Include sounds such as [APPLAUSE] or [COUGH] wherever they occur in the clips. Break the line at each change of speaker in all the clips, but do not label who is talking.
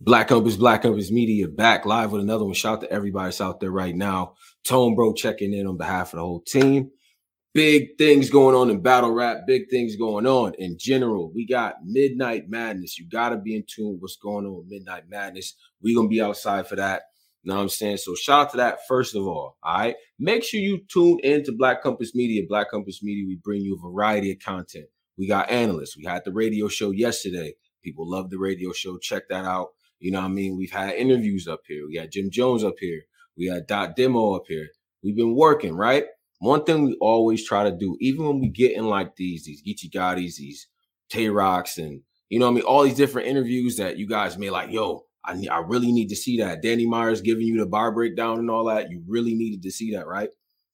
Black Compass, Black Compass Media back live with another one. Shout out to everybody that's out there right now. Tone Bro checking in on behalf of the whole team. Big things going on in battle rap, big things going on in general. We got Midnight Madness. You got to be in tune with what's going on with Midnight Madness. We're going to be outside for that. You know what I'm saying? So shout out to that first of all. All right. Make sure you tune into Black Compass Media. Black Compass Media, we bring you a variety of content. We got analysts. We had the radio show yesterday. People love the radio show. Check that out. You know what I mean? We've had interviews up here. We got Jim Jones up here. We got Dot Demo up here. We've been working, right? One thing we always try to do, even when we get in like these, these Gottis, these Tay Rocs, and you know what I mean, all these different interviews that you guys may like, yo, I, I really need to see that. Danny Myers giving you the bar breakdown and all that. You really needed to see that, right?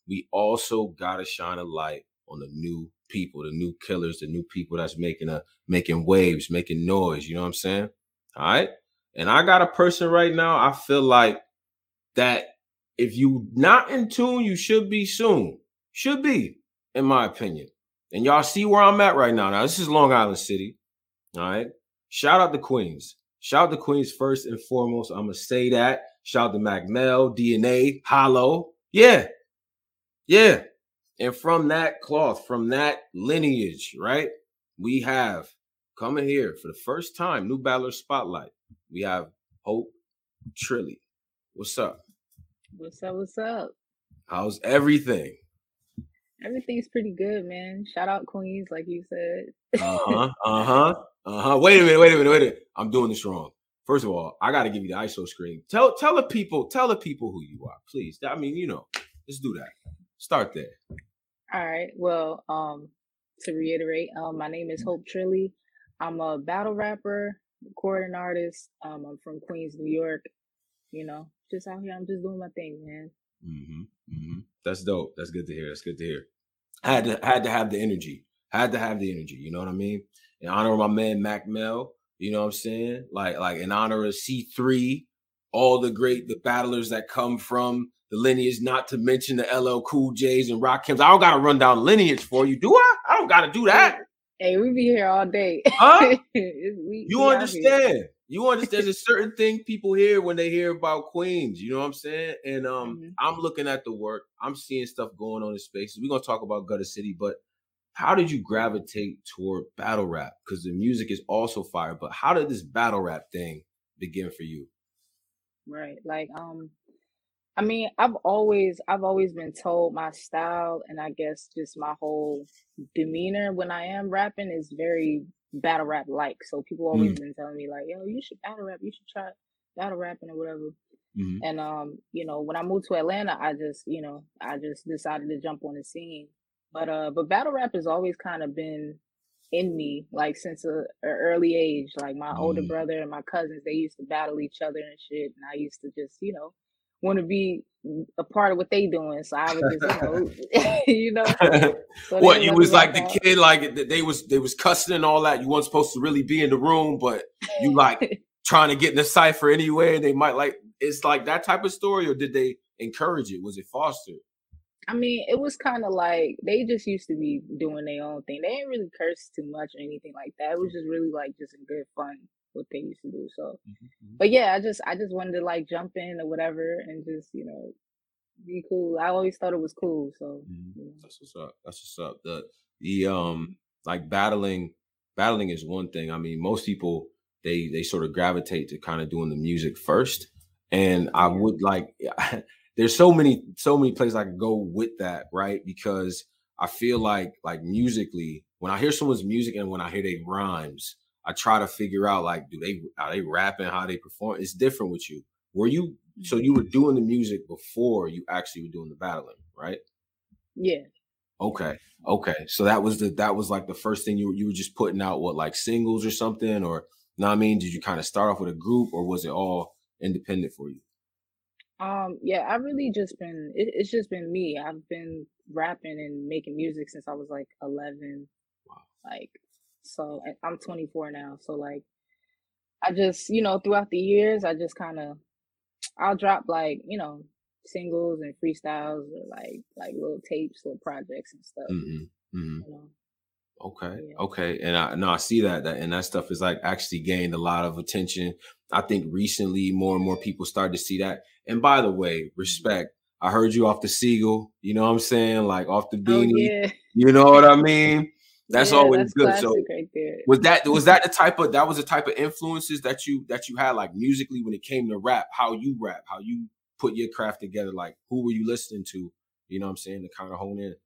We also gotta shine a light on the new people, the new killers, the new people that's making a making waves, making noise. You know what I'm saying? All right. And I got a person right now. I feel like that if you not in tune, you should be soon. Should be, in my opinion. And y'all see where I'm at right now. Now, this is Long Island City. All right. Shout out to Queens. Shout out to Queens first and foremost. I'm gonna say that. Shout out to Mac Mel, DNA, Hollow. Yeah. Yeah. And from that cloth, from that lineage, right? We have coming here for the first time, new battler spotlight. We have Hope Trilly. What's up?
What's up? What's up?
How's everything?
Everything's pretty good, man. Shout out Queens, like you said.
uh [LAUGHS] huh. Uh huh. Uh huh. Wait a minute. Wait a minute. Wait a minute. I'm doing this wrong. First of all, I got to give you the ISO screen. Tell tell the people tell the people who you are, please. I mean, you know, let's do that. Start there.
All right. Well, um, to reiterate, um, my name is Hope Trilly. I'm a battle rapper, recording artist. Um, I'm from Queens, New York. You know, just out here, I'm just doing my thing, man.
Mm-hmm, mm-hmm. That's dope. That's good to hear. That's good to hear. I had to had to have the energy. I had to have the energy. You know what I mean? In honor of my man Mac Mel. You know what I'm saying? Like like in honor of C3, all the great the battlers that come from the lineage, not to mention the LL Cool J's and Rakims. I don't gotta run down lineage for you, do I? I don't gotta do that.
Hey, we be here all day.
Huh? [LAUGHS] we, you we understand? You understand? There's a [LAUGHS] certain thing people hear when they hear about Queens. You know what I'm saying? And um, mm-hmm. I'm looking at the work. I'm seeing stuff going on in spaces. We're gonna talk about Gutter City, but how did you gravitate toward battle rap? Because the music is also fire. But how did this battle rap thing begin for you?
Right. Like um I mean, I've always I've always been told my style and I guess just my whole demeanor when I am rapping is very battle rap like. So people always mm. been telling me like, "Yo, you should battle rap. You should try battle rapping or whatever." Mm-hmm. And um, you know, when I moved to Atlanta, I just, you know, I just decided to jump on the scene. But uh, but battle rap has always kind of been in me, like since a, a early age. Like my mm. older brother and my cousins, they used to battle each other and shit, and I used to just, you know, want to be a part of what they doing. So I was just, you know, [LAUGHS] [LAUGHS] you know.
So what you was like the kid, like they was they was cussing and all that. You weren't supposed to really be in the room, but you like [LAUGHS] trying to get in the cipher anyway. They might like it's like that type of story, or did they encourage it? Was it fostered?
I mean, it was kind of like they just used to be doing their own thing. They didn't really curse too much or anything like that. It was just really like just a good fun what they used to do. So, mm-hmm, mm-hmm. but yeah, I just I just wanted to like jump in or whatever and just you know be cool. I always thought it was cool. So
mm-hmm. you know. that's what's up. That's what's up. The the um like battling battling is one thing. I mean, most people they they sort of gravitate to kind of doing the music first, and I would like. [LAUGHS] there's so many so many places I could go with that, right? Because I feel like like musically, when I hear someone's music and when I hear their rhymes, I try to figure out like, do they are they rapping, how they perform? It's different with you. Were you so you were doing the music before you actually were doing the battling, right?
Yeah.
Okay. Okay. So that was the that was like the first thing you were you were just putting out what like singles or something or you know what I mean? Did you kind of start off with a group or was it all independent for you?
Um, yeah, I've really just been it, it's just been me. I've been rapping and making music since I was like eleven. Wow. Like so I'm 24 now. So like, I just, you know, throughout the years, I just kind of, I'll drop like, you know, singles and freestyles or like, like little tapes or projects and stuff. Mm-hmm. Mm-hmm. You know?
Okay. Yeah. Okay. And I no, I see that that and that stuff is like actually gained a lot of attention. I think recently more and more people started to see that. And by the way, mm-hmm. respect. I heard you off the Sigel, you know what I'm saying? Like off the oh, beanie. Oh, yeah. You know what I mean? That's yeah, always that's good. So right was that was that the type of that was the type of influences that you that you had like musically when it came to rap, how you rap, how you put your craft together, like who were you listening to? You know what I'm saying? To kind of hone in.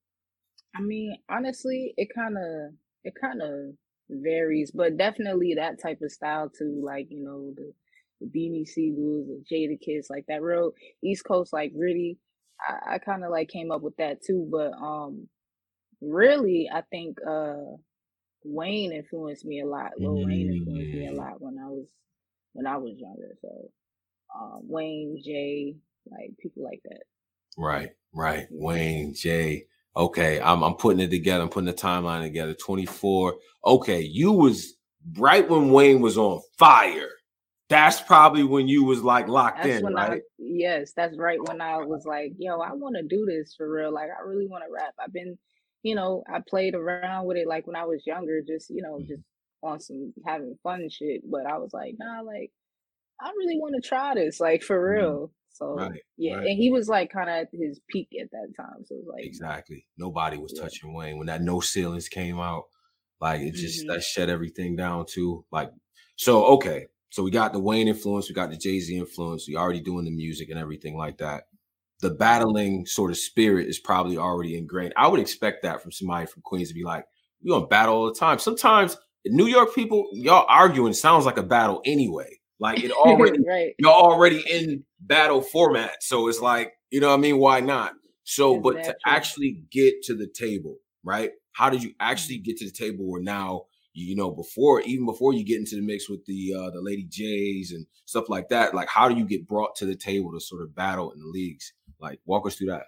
I mean, honestly, it kind of it kind of varies, but definitely that type of style too. Like you know the, the Beanie Sigels, the Jadakiss, like that real East Coast, like really. I, I kind of like came up with that too, but um, really, I think uh Wayne influenced me a lot. Lil mm-hmm. Wayne influenced me a mm. lot when I was when I was younger. So um, Wayne, Jay, like people like that.
Right, right. Wayne, Jay. Okay, I'm I'm putting it together. I'm putting the timeline together. 24. Okay, you was right when Wayne was on fire. That's probably when you was like locked that's in, right? I,
yes, that's right when I was like, yo, I want to do this for real. Like, I really want to rap. I've been, you know, I played around with it like when I was younger, just you know, mm-hmm. just on some having fun shit. But I was like, nah, like I really want to try this, like for mm-hmm. real. So right, yeah, right. and he was like kind of at his peak at that time. So it was like
exactly nobody was yeah. touching Wayne when that no ceilings came out. Like it just mm-hmm. that shut everything down too. Like so, okay. So we got the Wayne influence, we got the Jay Z influence. We already doing the music and everything like that. The battling sort of spirit is probably already ingrained. I would expect that from somebody from Queens to be like, "We gonna battle all the time." Sometimes New York people, y'all arguing sounds like a battle anyway. Like it [LAUGHS] already, right. you're already in battle format. So it's like, you know what I mean? Why not? So, but to actually get to the table, right? How did you actually get to the table where now, you know, before even before you get into the mix with the uh the Lady Jays and stuff like that, like how do you get brought to the table to sort of battle in the leagues? Like walk us through that.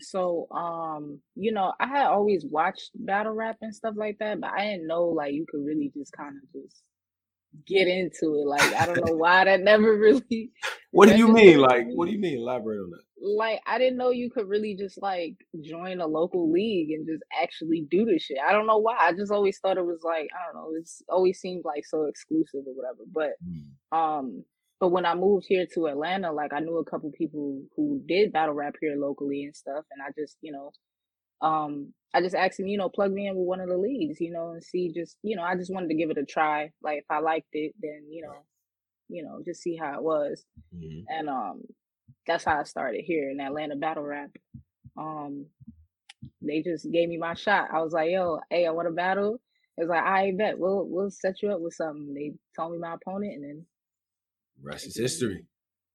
So, um, you know, I had always watched battle rap and stuff like that, but I didn't know like you could really just kind of just get into it. Like I don't know [LAUGHS] why that never [LAUGHS] really.
what do you mean? Like what do you mean? Elaborate on that.
Like I didn't know you could really just like join a local league and just actually do this shit. I don't know why. I just always thought it was like I don't know. It's always seemed like so exclusive or whatever. But mm. um, but when I moved here to Atlanta, like I knew a couple people who did battle rap here locally and stuff, and I just you know um I just asked him, you know, plug me in with one of the leagues, you know, and see just, you know, I just wanted to give it a try. Like if I liked it, then, you know, you know, just see how it was. Mm-hmm. And um that's how I started here in Atlanta battle rap. Um they just gave me my shot. I was like, yo, hey, I want to battle. It was like, I bet we'll we'll set you up with something. They told me my opponent and then
rest is mm-hmm. history.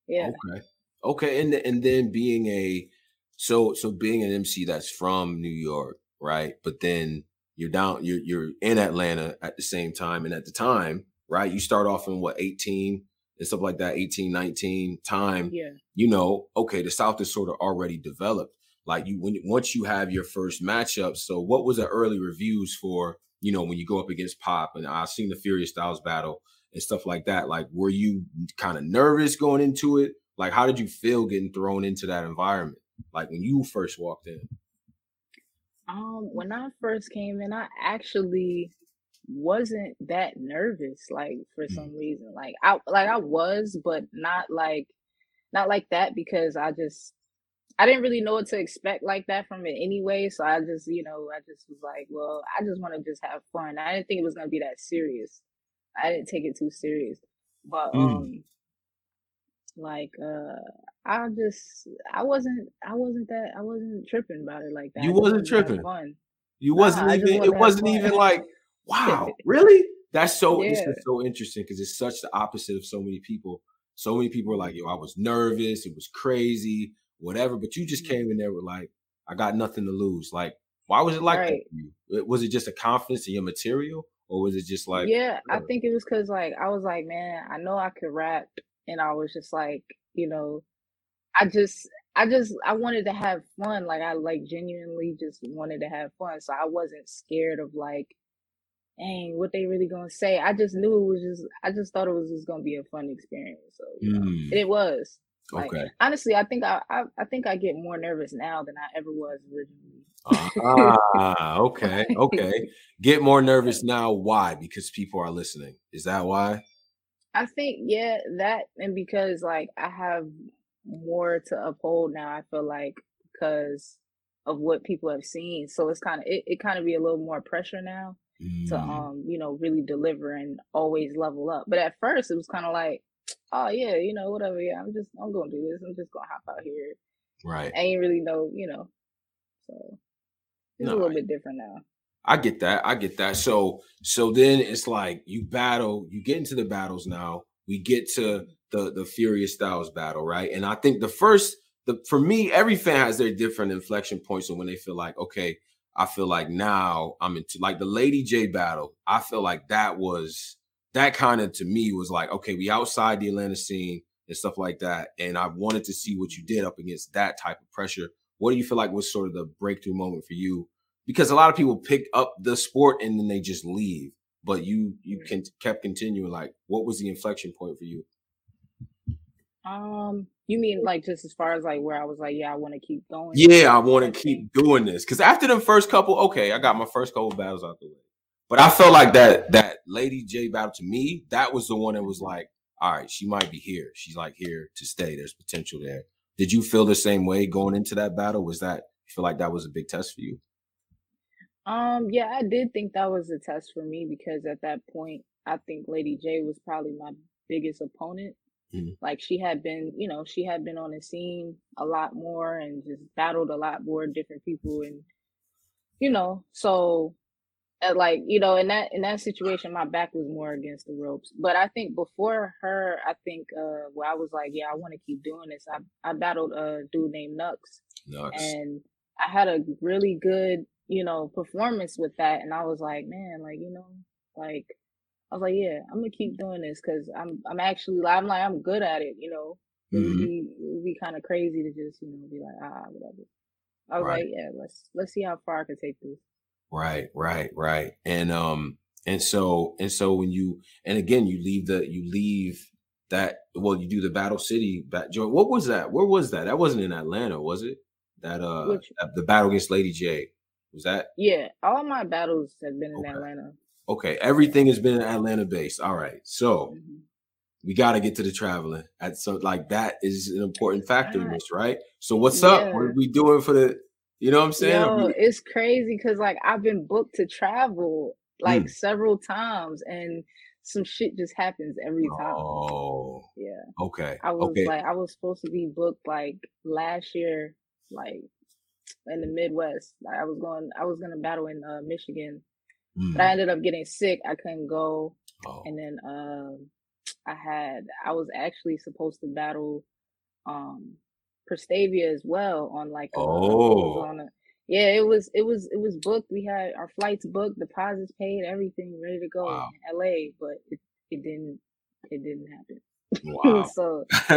Yeah.
Okay. Okay. And and then being a so so being an MC that's from New York, right? But then you're down, you're you're in Atlanta at the same time, and at the time, right? You start off in what 18 and stuff like that, 18, 19 time.
Yeah.
You know, okay, the South is sort of already developed. Like you when once you have your first matchup. So what was the early reviews for, you know, when you go up against Pop and I've seen the Furious Styles battle and stuff like that. Like, were you kind of nervous going into it? Like, how did you feel getting thrown into that environment? like when you first walked in?
Um, when I first came in, I actually wasn't that nervous, like for mm. some reason. Like I like I was, but not like not like that because I just I didn't really know what to expect like that from it anyway. So I just, you know, I just was like, well, I just want to just have fun. I didn't think it was gonna be that serious. I didn't take it too serious. But mm. um like uh I just I wasn't I wasn't that I wasn't tripping about it like that.
You wasn't tripping. Fun. You nah, wasn't even it wasn't even like wow, [LAUGHS] really? That's so yeah. this is so interesting because it's such the opposite of so many people. So many people are like, yo, I was nervous, it was crazy, whatever. But you just mm-hmm. came in there with like, I got nothing to lose. Like, why was it like right. that for you? Was it just a confidence in your material? Or was it just like
Yeah, I think it was cause like I was like, man, I know I could rap and I was just like, you know, I just I just I wanted to have fun. Like I like genuinely just wanted to have fun. So I wasn't scared of like, dang, what they really gonna say. I just knew it was just I just thought it was just gonna be a fun experience. So mm. it was. Like,
okay.
Honestly, I think I, I I think I get more nervous now than I ever was originally.
Ah, okay, [LAUGHS] okay. Get more nervous now. Why? Because people are listening. Is that why?
I think yeah, that and because like I have more to uphold now. I feel like because of what people have seen, so it's kind of it, it kind of be a little more pressure now mm. to um you know really deliver and always level up. But at first it was kind of like, oh yeah, you know whatever. Yeah, I'm just I'm gonna do this. I'm just gonna hop out here.
Right.
I ain't really know, you know. So it's no, a little bit different now.
I get that. I get that. So so then it's like you battle, you get into the battles now. We get to the the Furious Styles battle, right? And I think the first the for me, every fan has their different inflection points and when they feel like, okay, I feel like now I'm into like the Lady J battle. I feel like that was that kind of to me was like, okay, we outside the Atlanta scene and stuff like that. And I wanted to see what you did up against that type of pressure. What do you feel like was sort of the breakthrough moment for you? Because a lot of people pick up the sport and then they just leave, but you you can kept continuing. Like, what was the inflection point for you?
Um, you mean like just as far as like where I was like, yeah, I want to keep going.
Yeah, I want to keep doing this because after the first couple, okay, I got my first couple battles out the way, but I felt like that that Lady J battle to me, that was the one that was like, all right, she might be here. She's like here to stay. There's potential there. Did you feel the same way going into that battle? Was that you feel like that was a big test for you?
Um, yeah, I did think that was a test for me because at that point, I think Lady J was probably my biggest opponent. Mm-hmm. Like she had been, you know, she had been on the scene a lot more and just battled a lot more different people and you know, so like you know in that in that situation my back was more against the ropes but i think before her i think uh where i was like yeah i want to keep doing this i i battled a dude named nux
Nux.
and i had a really good you know performance with that and i was like man like you know like i was like yeah i'm gonna keep doing this because i'm i'm actually i'm like i'm good at it you know it would mm-hmm. be, it would be kind of crazy to just you know be like ah whatever i was right. like yeah let's let's see how far i can take this
Right, right, right. And um and so and so when you and again you leave the you leave that well you do the Battle City bat joint. What was that? Where was that? That wasn't in Atlanta, was it? That uh Which, the battle against Lady J. Was that?
Yeah, all my battles have been in
okay.
Atlanta.
Okay, everything has been in Atlanta based. All right. So mm-hmm. we got to get to the traveling. At so like that is an important factor in this, right? So what's yeah. up? What are we doing for the you know what I'm saying?
Yo, it's crazy because like I've been booked to travel like mm. several times and some shit just happens every time.
Oh.
Yeah.
Okay.
I was
okay.
like I was supposed to be booked like last year, like in the Midwest. Like I was going I was gonna battle in uh, Michigan. Mm. But I mm. ended up getting sick. I couldn't go. Oh. And then um I had I was actually supposed to battle um Prestavia as well on like
a, oh
on a, yeah it was it was it was booked we had our flights booked deposits paid everything ready to go wow. in LA but it, it didn't it didn't happen [LAUGHS] Wow. so [LAUGHS]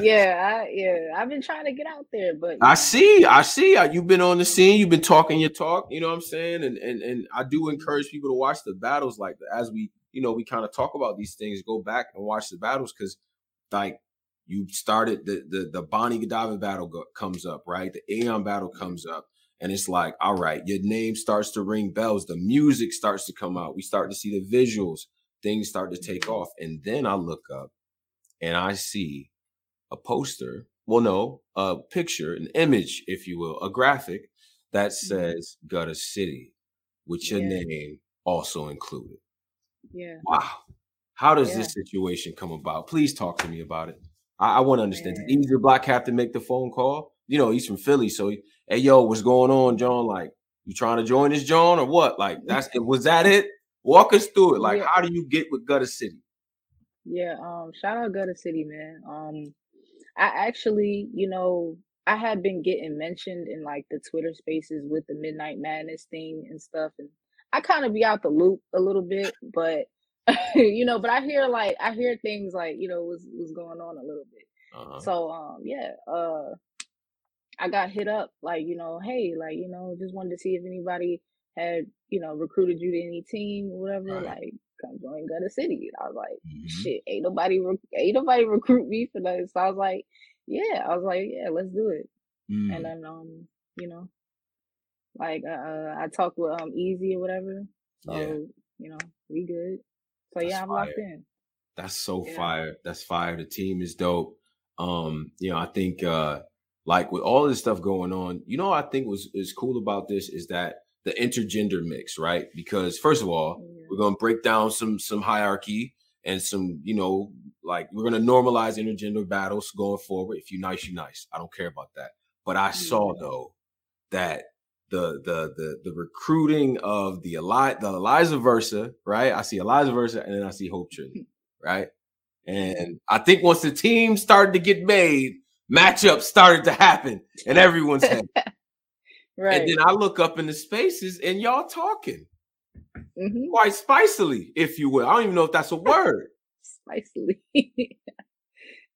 yeah, I, yeah, I've been trying to get out there, but
I see, I see. Uh, you've been on the scene, you've been talking your talk. You know what I'm saying? And and and I do encourage people to watch the battles, like as we, you know, we kind of talk about these things. Go back and watch the battles because, like, you started the the the Bonnie Godiva battle go, comes up, right? The Aeon battle comes up, and it's like, all right, your name starts to ring bells. The music starts to come out. We start to see the visuals. Things start to take off, and then I look up, and I see a poster. Well, no, a picture, an image, if you will, a graphic that mm-hmm. says Gutter City, with your yeah. name also included.
Yeah.
Wow. How does yeah. this situation come about? Please talk to me about it. I, I want to understand. Did Eazy the Block Captain make the phone call? You know, he's from Philly, so he, hey, yo, what's going on, John? Like, you trying to join this, John, or what? Like, that's it. was that it? Walk us through it. Like, yeah. how do you get with Gutter City?
Yeah, um, shout out Gutter City, man. Um, I actually, you know, I had been getting mentioned in like the Twitter spaces with the Midnight Madness thing and stuff, and I kind of be out the loop a little bit, but [LAUGHS] you know, but I hear like I hear things like you know was was going on a little bit. Uh-huh. So um yeah, uh I got hit up like you know, hey, like you know, just wanted to see if anybody had you know recruited you to any team, whatever. Right. Like come join Gutter City. And I was like, mm-hmm. shit, ain't nobody ain't nobody [LAUGHS] recruit me for that. So I was like, yeah, I was like, yeah, let's do it. Mm. And then um, you know, Like uh, uh I talked with um Eazy or whatever. So yeah. you know, we good. So That's yeah, I'm fire. locked in.
That's so yeah. fire. That's fire. The team is dope. Um, you know, I think uh like with all this stuff going on, you know, I think was is cool about this is that the intergender mix, right? Because first of all, yeah. we're gonna break down some some hierarchy and some, you know, like we're gonna normalize intergender battles going forward. If you nice, you nice. I don't care about that. But I saw though that the the the the recruiting of the Eli the Eliza Versa, right? I see Eliza Versa and then I see Hope Trinity, [LAUGHS] right? And I think once the team started to get made, matchups started to happen and everyone's head. [LAUGHS] right. And then I look up in the spaces and y'all talking mm-hmm. quite spicily, if you will. I don't even know if that's a [LAUGHS] word.
spicily.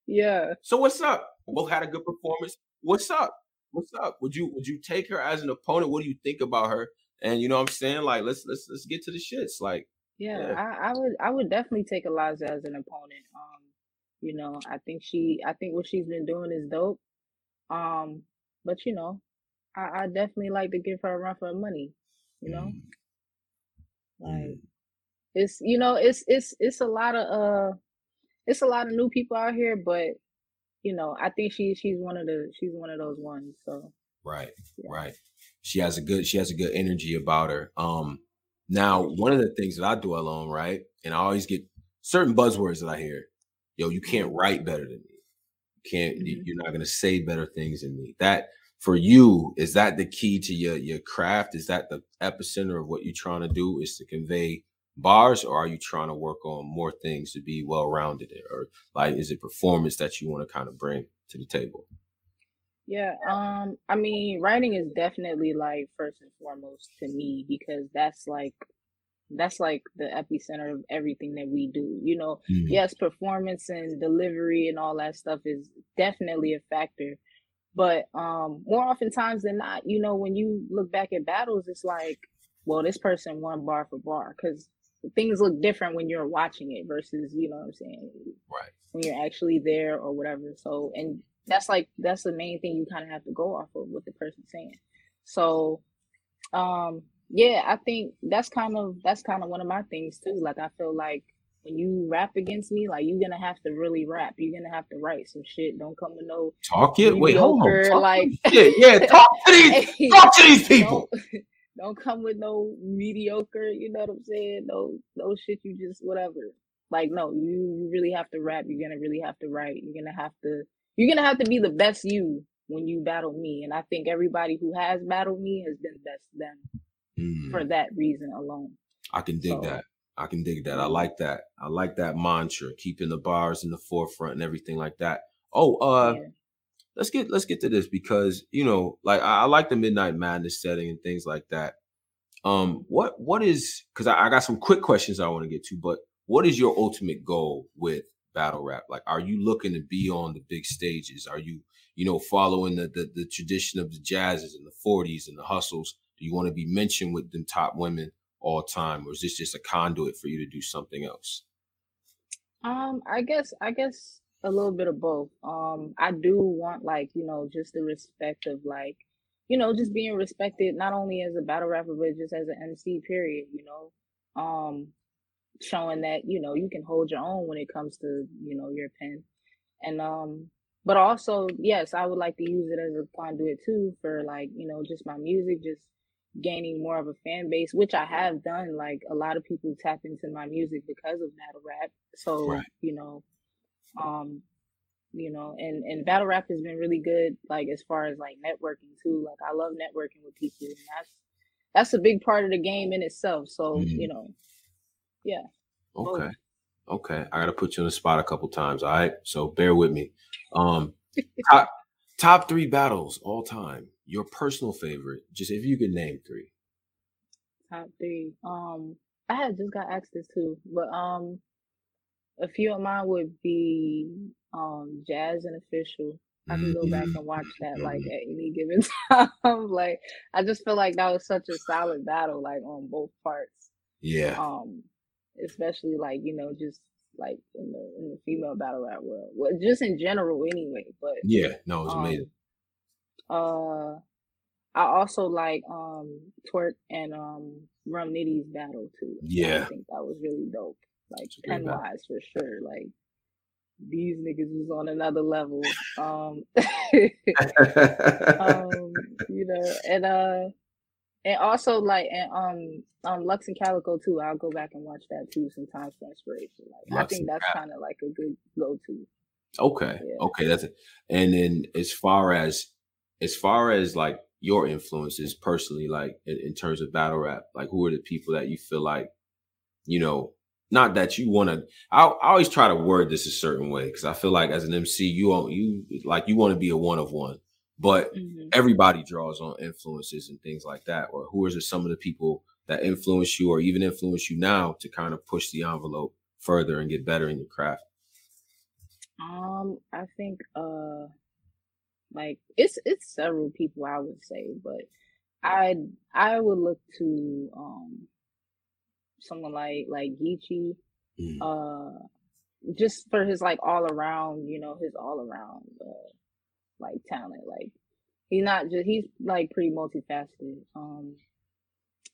yeah.
So what's up? Both had a good performance. What's up? What's up? Would you would you take her as an opponent? What do you think about her? And you know what I'm saying? Like let's let's let's get to the shits. Like
yeah, yeah. I, I would I would definitely take Eliza as an opponent. Um, you know, I think she I think what she's been doing is dope. Um, but you know, I, I definitely like to give her a run for money, you know? Mm. Like mm. it's you know, it's it's it's a lot of uh it's a lot of new people out here, but you know, I think she she's one of the she's one of those ones. So
Right, yeah. right. She has a good she has a good energy about her. Um now one of the things that I do alone, right? And I always get certain buzzwords that I hear. Yo, you can't write better than me. You can't mm-hmm. you're not gonna say better things than me. That for you, is that the key to your your craft? Is that the epicenter of what you're trying to do? Is to convey bars, or are you trying to work on more things to be well rounded, or like is it performance that you want to kind of bring to the table?
Yeah, um, I mean, writing is definitely like first and foremost to me because that's like that's like the epicenter of everything that we do. You know, mm-hmm. yes, performance and delivery and all that stuff is definitely a factor. But um more oftentimes than not, you know, when you look back at battles, it's like, well, this person won bar for bar because things look different when you're watching it versus, you know what I'm saying?
Right.
When you're actually there or whatever. So and that's like that's the main thing you kind of have to go off of what the person's saying. So um yeah, I think that's kind of that's kind of one of my things too. Like I feel like when you rap against me, like you're gonna have to really rap. You're gonna have to write some shit. Don't come with no
talk it. Wait, hold on. Talk like shit. yeah, talk to these [LAUGHS] talk to these people. [LAUGHS]
Don't, come with no mediocre. You know what I'm saying? No, no shit. You just whatever. Like no, you, you really have to rap. You're gonna really have to write. You're gonna have to. You're gonna have to be the best you when you battle me. And I think everybody who has battled me has been best them mm. for that reason alone.
I can dig so, that. I can dig that. I like that. I like that mantra, keeping the bars in the forefront and everything like that. Oh, uh, yeah. Let's get let's get to this because you know, like I, I, like the Midnight Madness setting and things like that. Um, what what is because I, I got some quick questions I want to get to, but what is your ultimate goal with battle rap? Like, are you looking to be on the big stages? Are you, you know, following the the, the tradition of the jazzes and the 40s and the hustles? Do you want to be mentioned with them top women? all time, or is this just a conduit for you to do something else?
Um, I guess I guess a little bit of both. Um, I do want like you know just the respect of like you know just being respected not only as a battle rapper but just as an MC. Period. You know, um, showing that you know you can hold your own when it comes to you know your pen, and um, but also yes, I would like to use it as a conduit too for like you know just my music, just gaining more of a fan base, which I have done. Like a lot of people tap into my music because of battle rap. So, right. you know, um, you know, and, and battle rap has been really good, like as far as like networking too. Like I love networking with people and that's that's a big part of the game in itself. So, mm-hmm. you know, yeah.
Okay. Okay. I gotta put you on the spot a couple times. All right. So bear with me. Um [LAUGHS] top top three battles all time your personal favorite, just if you could name three.
Top three. Um, I had just got asked this too, but um, a few of mine would be um Jazz and Official. I can go back mm-hmm. and watch [LAUGHS] that like at any given [LAUGHS] time. like I just feel like that was such a solid battle, like on both parts.
Yeah.
Um, especially like you know just like in the in the female battle rap world, well, just in general anyway. But
yeah, no, it's was um, amazing.
Uh, I also like um Twork and um Rum Nitty's battle too.
Yeah.
I think that was really dope. Like pen wise for sure. Like these niggas was on another level. Um, [LAUGHS] um [LAUGHS] you know, and uh and also like and um um Lux and Calicoe too. I'll go back and watch that too sometimes for inspiration. Like Lux I think that's kind of like a good go to.
Okay. Yeah. Okay, that's it. And then as far as as far as like your influences personally, like in, in terms of battle rap, like who are the people that you feel like, you know, not that you want to I, I, always try to word this a certain way because i feel like as an mc you want you like you want to be a one of one but mm-hmm. everybody draws on influences and things like that or who are some of the people that influence you or even influence you now to kind of push the envelope further and get better in your craft
um i think uh like it's it's several people i would say but i i would look to um someone like like Geechi, mm. uh just for his like all around you know his all around uh like talent. Like he's not just he's like pretty multifaceted. Um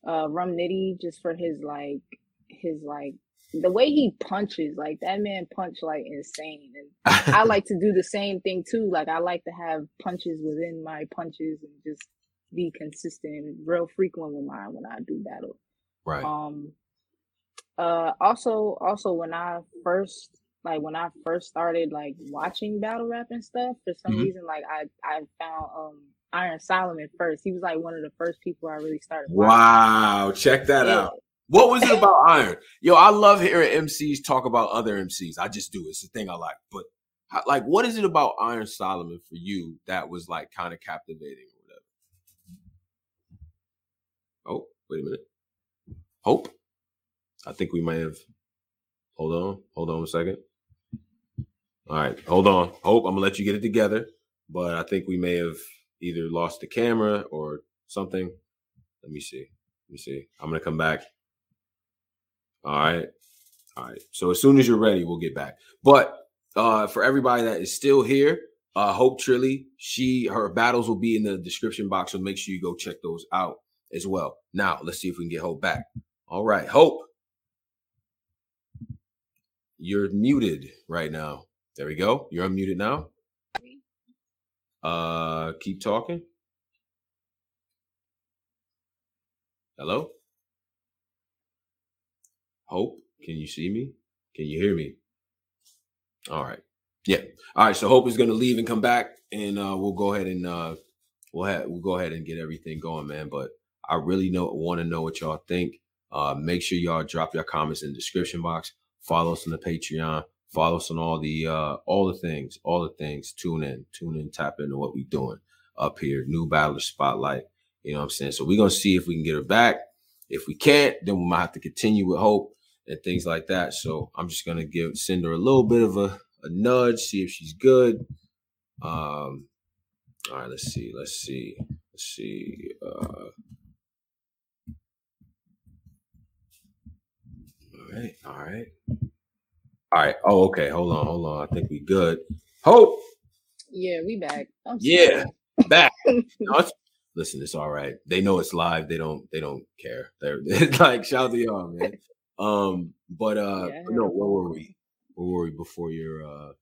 uh rum nitty just for his like his like the way he punches like that man punch like insane. And i [LAUGHS] like to do the same thing too. Like i like to have punches within my punches and just be consistent real frequent with mine when i do battle.
Right.
Um uh also also when i first like when i first started like watching battle rap and stuff for some mm-hmm. reason like i i found um iron solomon first. He was like one of the first people i really started
watching. wow. Check that yeah. out. What was it about [LAUGHS] iron? Yo i love hearing mcs talk about other mcs i just do. It's the thing i like. But like what is it about iron solomon for you that was like kind of captivating or whatever? Oh wait a minute. Hope I think we may have. Hold on. Hold on a second. All right. Hold on. Hope I'm gonna let you get it together. But I think we may have either lost the camera or something. Let me see. Let me see. I'm gonna come back. All right. All right. So as soon as you're ready, we'll get back. But uh for everybody that is still here, uh Hope Trilly, she her battles will be in the description box, so make sure you go check those out as well. Now let's see if we can get Hope back. All right, Hope. You're muted right now. There we go. You're unmuted now. Uh, keep talking. Hello? Hope, can you see me? Can you hear me? All right. Yeah. All right. So Hope is gonna leave and come back, and uh, we'll go ahead and uh, we'll have we'll go ahead and get everything going, man. But I really know want to know what y'all think. Uh, make sure y'all drop your comments in the description box. Follow us on the Patreon. Follow us on all the uh all the things, all the things. Tune in, tune in, tap into what we're doing up here. New battler spotlight. You know what I'm saying? So we're gonna see if we can get her back. If we can't, then we might have to continue with hope and things like that. So I'm just gonna give send her a little bit of a, a nudge, see if she's good. Um all right, let's see, let's see, let's see. Uh right. All right. All right. Oh, okay. Hold on. Hold on. I think we good. Hope.
Yeah, we back.
I'm yeah, back. [LAUGHS] no, it's, listen, it's all right. They know it's live. They don't. They don't care. They're, [LAUGHS] they're like shout out to y'all, man. Um, but uh, yeah, no. Where were we? Where were we before your uh?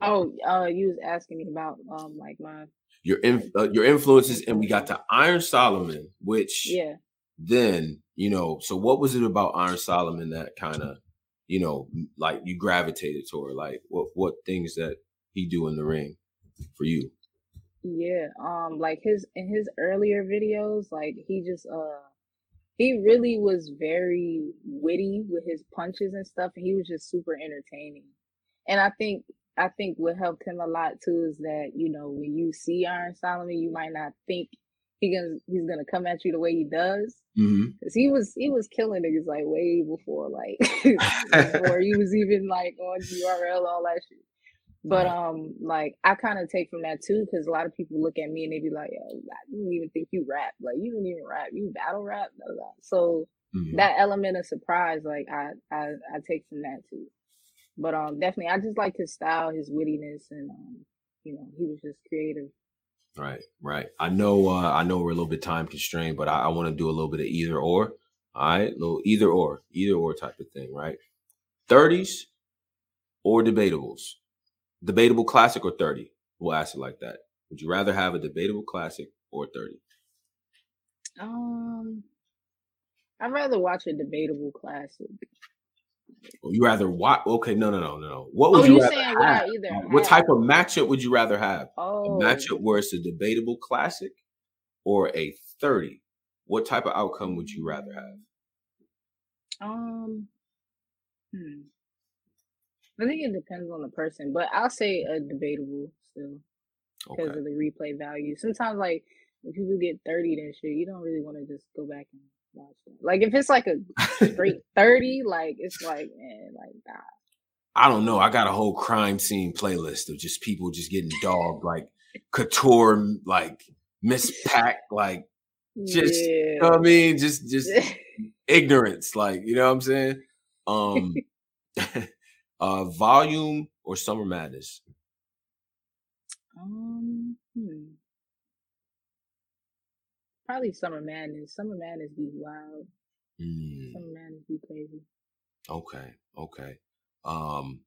Oh, uh, you was asking me about um, like my
your in, uh, your influences, and we got to Iron Solomon, which
yeah.
Then you know, so what was it about Iron Solomon that kind of, you know, like you gravitated toward? Like what what things that he do in the ring for you?
Yeah, um, like his in his earlier videos, like he just uh he really was very witty with his punches and stuff, and he was just super entertaining. And I think I think what helped him a lot too is that you know when you see Iron Solomon, you might not think he gonna he's gonna come at you the way he does.
Mm-hmm.
Cause he was he was killing niggas like way before like [LAUGHS] before he was even like on URL all that shit. But um, like I kind of take from that too, because a lot of people look at me and they be like, "Yo, I didn't even think you rap. Like you didn't even rap. You battle rap." Blah, blah. So mm-hmm. that element of surprise, like I, I I take from that too. But um, definitely, I just like his style, his wittiness, and um, you know, he was just creative.
Right, right. I know. Uh, I know we're a little bit time constrained, but I, I want to do a little bit of either or. All right, little either or, either or type of thing. Right. Thirties or debatables. Debatable classic or thirty. We'll ask it like that. Would you rather have a debatable classic or thirty?
Um, I'd rather watch a debatable classic.
You rather watch? Okay, no, no, no, no, no. What would
Oh,
you rather
saying what
have?
Either
What
have?
type of matchup would you rather have? A
Oh,
matchup where it's a debatable classic or a 30? What type of outcome would you rather have?
um, hmm. I think it depends on the person, but I'll say a debatable still because
Okay.
of the replay value. Sometimes, like when people get thirty and shit, you don't really want to just go back and watch. Like if it's like a straight [LAUGHS] thirty, like it's like man, like nah.
I don't know. I got a whole crime scene playlist of just people just getting dogged, like couture, like Miss Pack, like just you know what I mean, just just [LAUGHS] ignorance, like you know what I'm saying. Um, [LAUGHS] uh, volume or summer madness.
um, hmm. Probably Summer Madness. Summer Madness be wild.
Mm,
Summer Madness be crazy.
okay, okay. Um,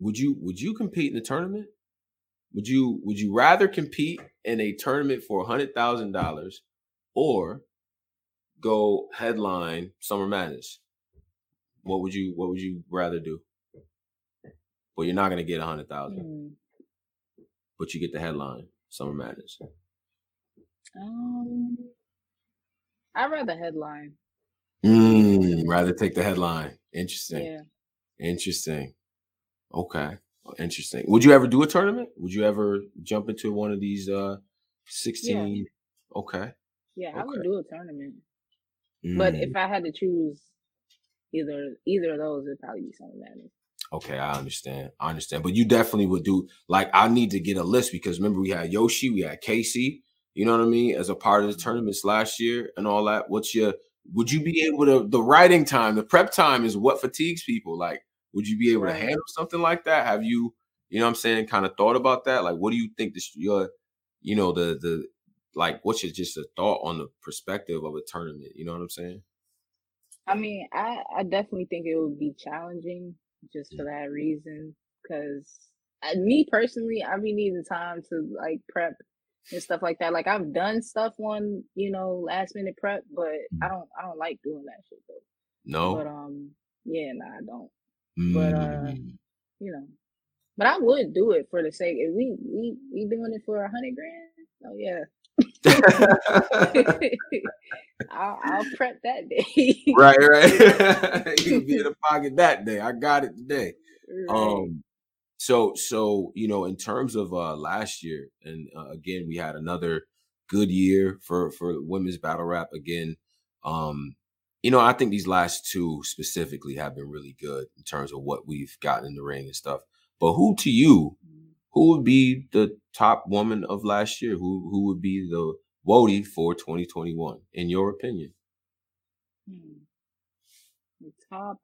would you would you compete in the tournament? Would you would you rather compete in a tournament for a hundred thousand dollars or go headline Summer Madness? What would you what would you rather do? Well, you're not gonna get a hundred thousand,
Hmm.
but you get the headline Summer Madness.
Um, I'd rather headline.
Mm, rather take the headline. Interesting.
Yeah.
Interesting. Okay. Interesting. Would you ever do a tournament? Would you ever jump into one of these uh 16? Okay.
Yeah, I would do a tournament. But
Mm,
if I had to choose either either of those, it'd probably be Summer Madness.
okay, I understand. I understand. But you definitely would do like I need to get a list because remember we had Yoshi, we had Casey, you know what I mean, as a part of the tournaments last year and all that. What's your would you be able to the writing time, the prep time is what fatigues people. Like, would you be able to handle something like that? Have you, you know what I'm saying, kind of thought about that? Like, what do you think this your, you know, the the like what's your just a thought on the perspective of a tournament? You know what I'm saying?
I mean, I I definitely think it would be challenging just for mm. that reason. Because me personally, I be needing time to like prep and stuff like that. Like I've done stuff on you know last minute prep, but I don't I don't like doing that shit though.
No.
But um, yeah, nah, I don't. but, uh,
Mm.
You know, but I would do it for the sake. If we we we doing it for a hundred grand, oh yeah. [LAUGHS] I'll, I'll prep that [LAUGHS] day.
right, right. [LAUGHS] you can be in the pocket that day. I got it today.
Right.
Um, so so you know, in terms of uh last year, and uh, again, we had another good year for for women's battle rap. Again, um, you know, I think these last two specifically have been really good in terms of what we've gotten in the ring and stuff. But who to you, who would be the top woman of last year? Who who would be the Wody for 2021, in your opinion?
Hmm. The top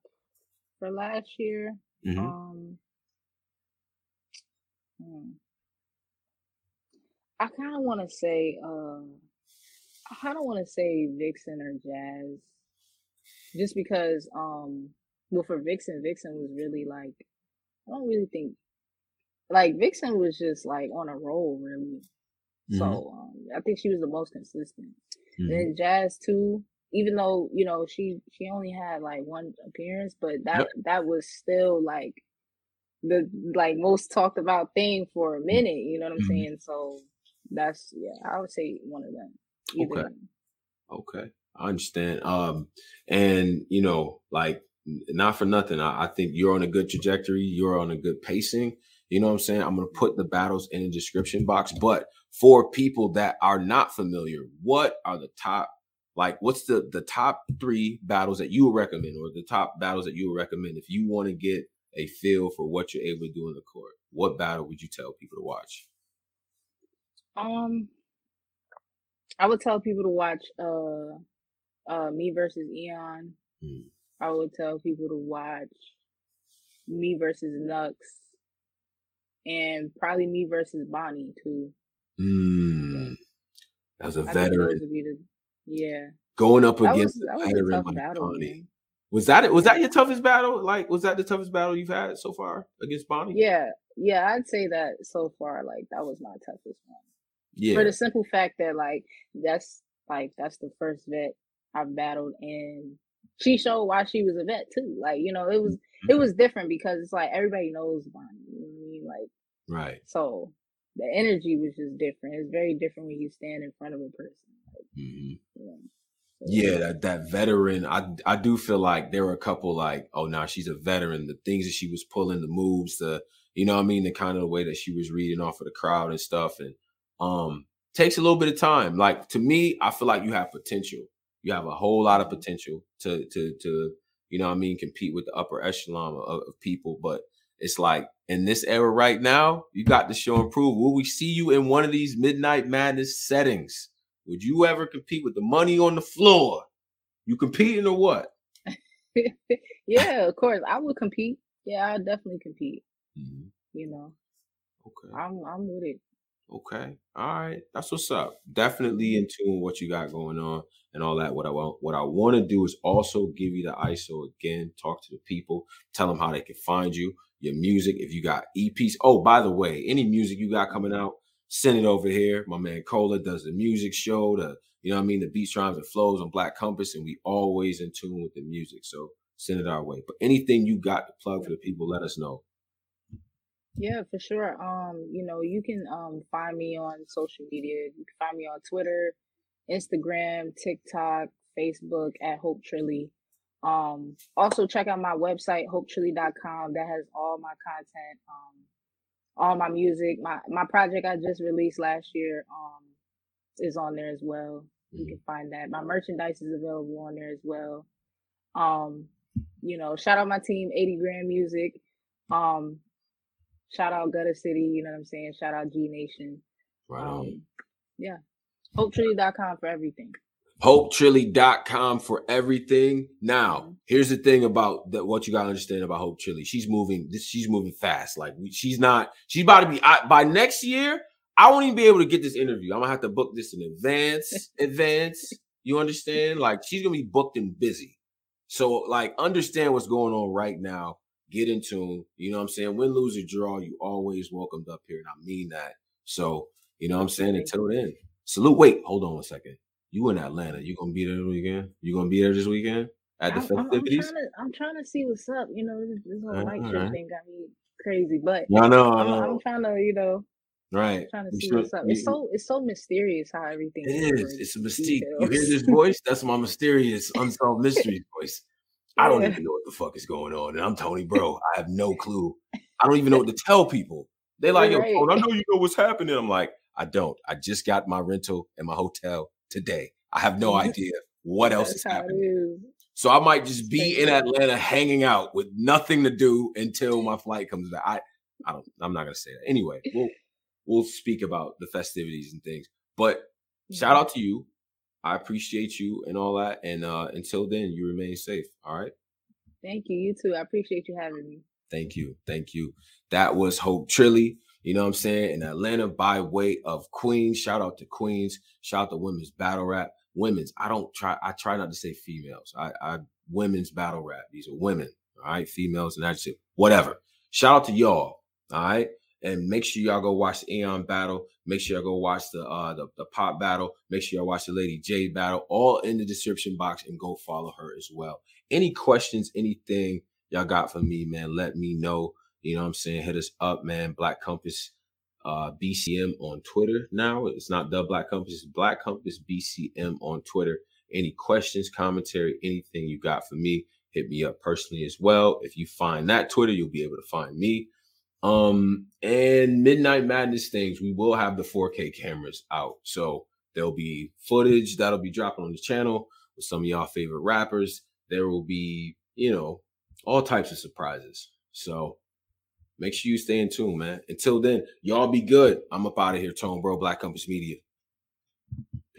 for last year.
Mhm.
Um. Hmm. I kind of want to say. Uh, I kind of want to say Vixen or Jazz, just because. Um. Well, for Vixen, Vixen was really like. I don't really think. Like Vixen was just like on a roll, really. So
Mhm.
um, I think she was the most consistent.
Mhm.
Then Jazz too, even though you know she she only had like one appearance, but that
Yep.
that was still like the like most talked about thing for a minute. You know what I'm
Mhm.
saying? So that's yeah, I would say one of them. Either
Okay. Okay, I understand. Um, and you know, like not for nothing, I, I think you're on a good trajectory. You're on a good pacing. You know what I'm saying? I'm gonna put the battles in the description box. But for people that are not familiar, what are the top? Like, what's the the top three battles that you would recommend, or the top battles that you would recommend if you want to get a feel for what you're able to do in the court? What battle would you tell people to watch?
Um, I would tell people to watch uh uh me versus Eon.
Mm.
I would tell people to watch me versus Nux, and probably me versus Bonnie too.
Mm. As a veteran.
The, yeah.
Going up that against was, a veteran like battle, Bonnie. Was that it? Was that your toughest battle? Like, was that the toughest battle you've had so far against Bonnie?
Yeah, yeah, I'd say that so far. Like, that was my toughest one. Yeah. For the simple fact that, like, that's like that's the first vet I've battled, and she showed why she was a vet too. Like, you know, it was mm-hmm. it was different because it's like everybody knows Bonnie. You know what I mean? Like,
right.
So the energy was just different. It's very different when you stand in front of a person. Like, mm-hmm.
you know, yeah, that, that veteran. I I do feel like there were a couple like, oh, now she's a veteran. The things that she was pulling, the moves, the you know, I mean, the kind of the way that she was reading off of the crowd and stuff, and um, takes a little bit of time. Like to me, I feel like you have potential. You have a whole lot of potential to to to you know, I mean, compete with the upper echelon of, of people, but it's like in this era right now, you got to show and prove. Will we see you in one of these midnight madness settings? Would you ever compete with the money on the floor? You competing or what? [LAUGHS]
yeah, of course. I would compete. Yeah, I'll definitely compete. Mm-hmm. You know. Okay. I'm I'm with it.
Okay. All right. That's what's up. Definitely in tune with what you got going on and all that. What I want what I want to do is also give you the ISO again, talk to the people, tell them how they can find you your music. If you got EPs, oh, by the way, any music you got coming out, send it over here. My man Cola does the music show, the you know what I mean, the beats, rhymes, and flows on Black Compass, and we always in tune with the music. So send it our way. But anything you got to plug for the people, let us know.
Yeah, for sure. Um, you know, you can um find me on social media. You can find me on Twitter, Instagram, TikTok, Facebook at Hope Trilly. Um, also check out my website, hopetrilly.com. That has all my content, um, all my music. My my project I just released last year um is on there as well. You can find that. My merchandise is available on there as well. Um, you know, shout out my team, 80 Grand Music. Um, shout out Gutter City, you know what I'm saying? Shout out G Nation. Right um, yeah. HopeTrilly.com for everything
hopetrilly.com for everything. Now, mm-hmm. here's the thing about that what you got to understand about Hope Trilly. She's moving this she's moving fast. Like she's not she's about to be I, by next year, I won't even be able to get this interview. I'm going to have to book this in advance, [LAUGHS] advance. You understand? Like she's going to be booked and busy. So like understand what's going on right now. Get in tune. You know what I'm saying? Win, lose, or draw, you always welcomed up here. And I mean that. So, you know what I'm saying? Until then. Salute. Wait, hold on a second. You in Atlanta? You gonna be there this weekend? You gonna be there this weekend at the I'm, festivities?
I'm, I'm, trying to, I'm trying to see what's up. You know, this, this whole uh, night shift right. thing got me crazy, but
I know,
I
know.
I'm, trying to, you know,
right.
trying to see should, what's up. It's so it's so mysterious how everything.
It is. It's a mystique. You hear this voice? That's my mysterious unsolved mystery voice. [LAUGHS] I don't yeah. even know what the fuck is going on, and I'm Tony [LAUGHS] Bro. I have no clue. I don't even know what to tell people. They like, right. yo, I know you know what's happening. I'm like, I don't. I just got my rental and my hotel today. I have no [LAUGHS] idea what else is happening. So I might just be in Atlanta hanging out with nothing to do until my [LAUGHS] flight comes back. I, I don't. I'm not gonna say that. Anyway, we'll we'll speak about the festivities and things. But shout out to you. I appreciate you and all that. And uh until then, you remain safe. All right.
Thank you. You too. I appreciate you having me.
Thank you. Thank you. That was Hope Trilly. You know what I'm saying? In Atlanta by way of Queens. Shout out to Queens. Shout out to women's battle rap. Women's. I don't try, I try not to say females. I, I women's battle rap. These are women. All right. Females and it. Whatever. Shout out to y'all. All right. And make sure y'all go watch the Aeon battle. Make sure y'all go watch the uh the, the pop battle. Make sure y'all watch the Lady J battle. All in the description box and go follow her as well. Any questions, anything y'all got for me, man, let me know. You know what I'm saying? Hit us up, man. Black Compass uh, BCM on Twitter now. It's not the Black Compass, it's Black Compass BCM on Twitter. Any questions, commentary, anything you got for me, hit me up personally as well. If you find that Twitter, you'll be able to find me. Um, and Midnight Madness things, we will have the 4K cameras out. So there'll be footage that'll be dropping on the channel with some of y'all favorite rappers. There will be, you know, all types of surprises. So Make sure you stay in tune, man. Until then, y'all be good. I'm up out of here, Tone Bro, Black Compass Media.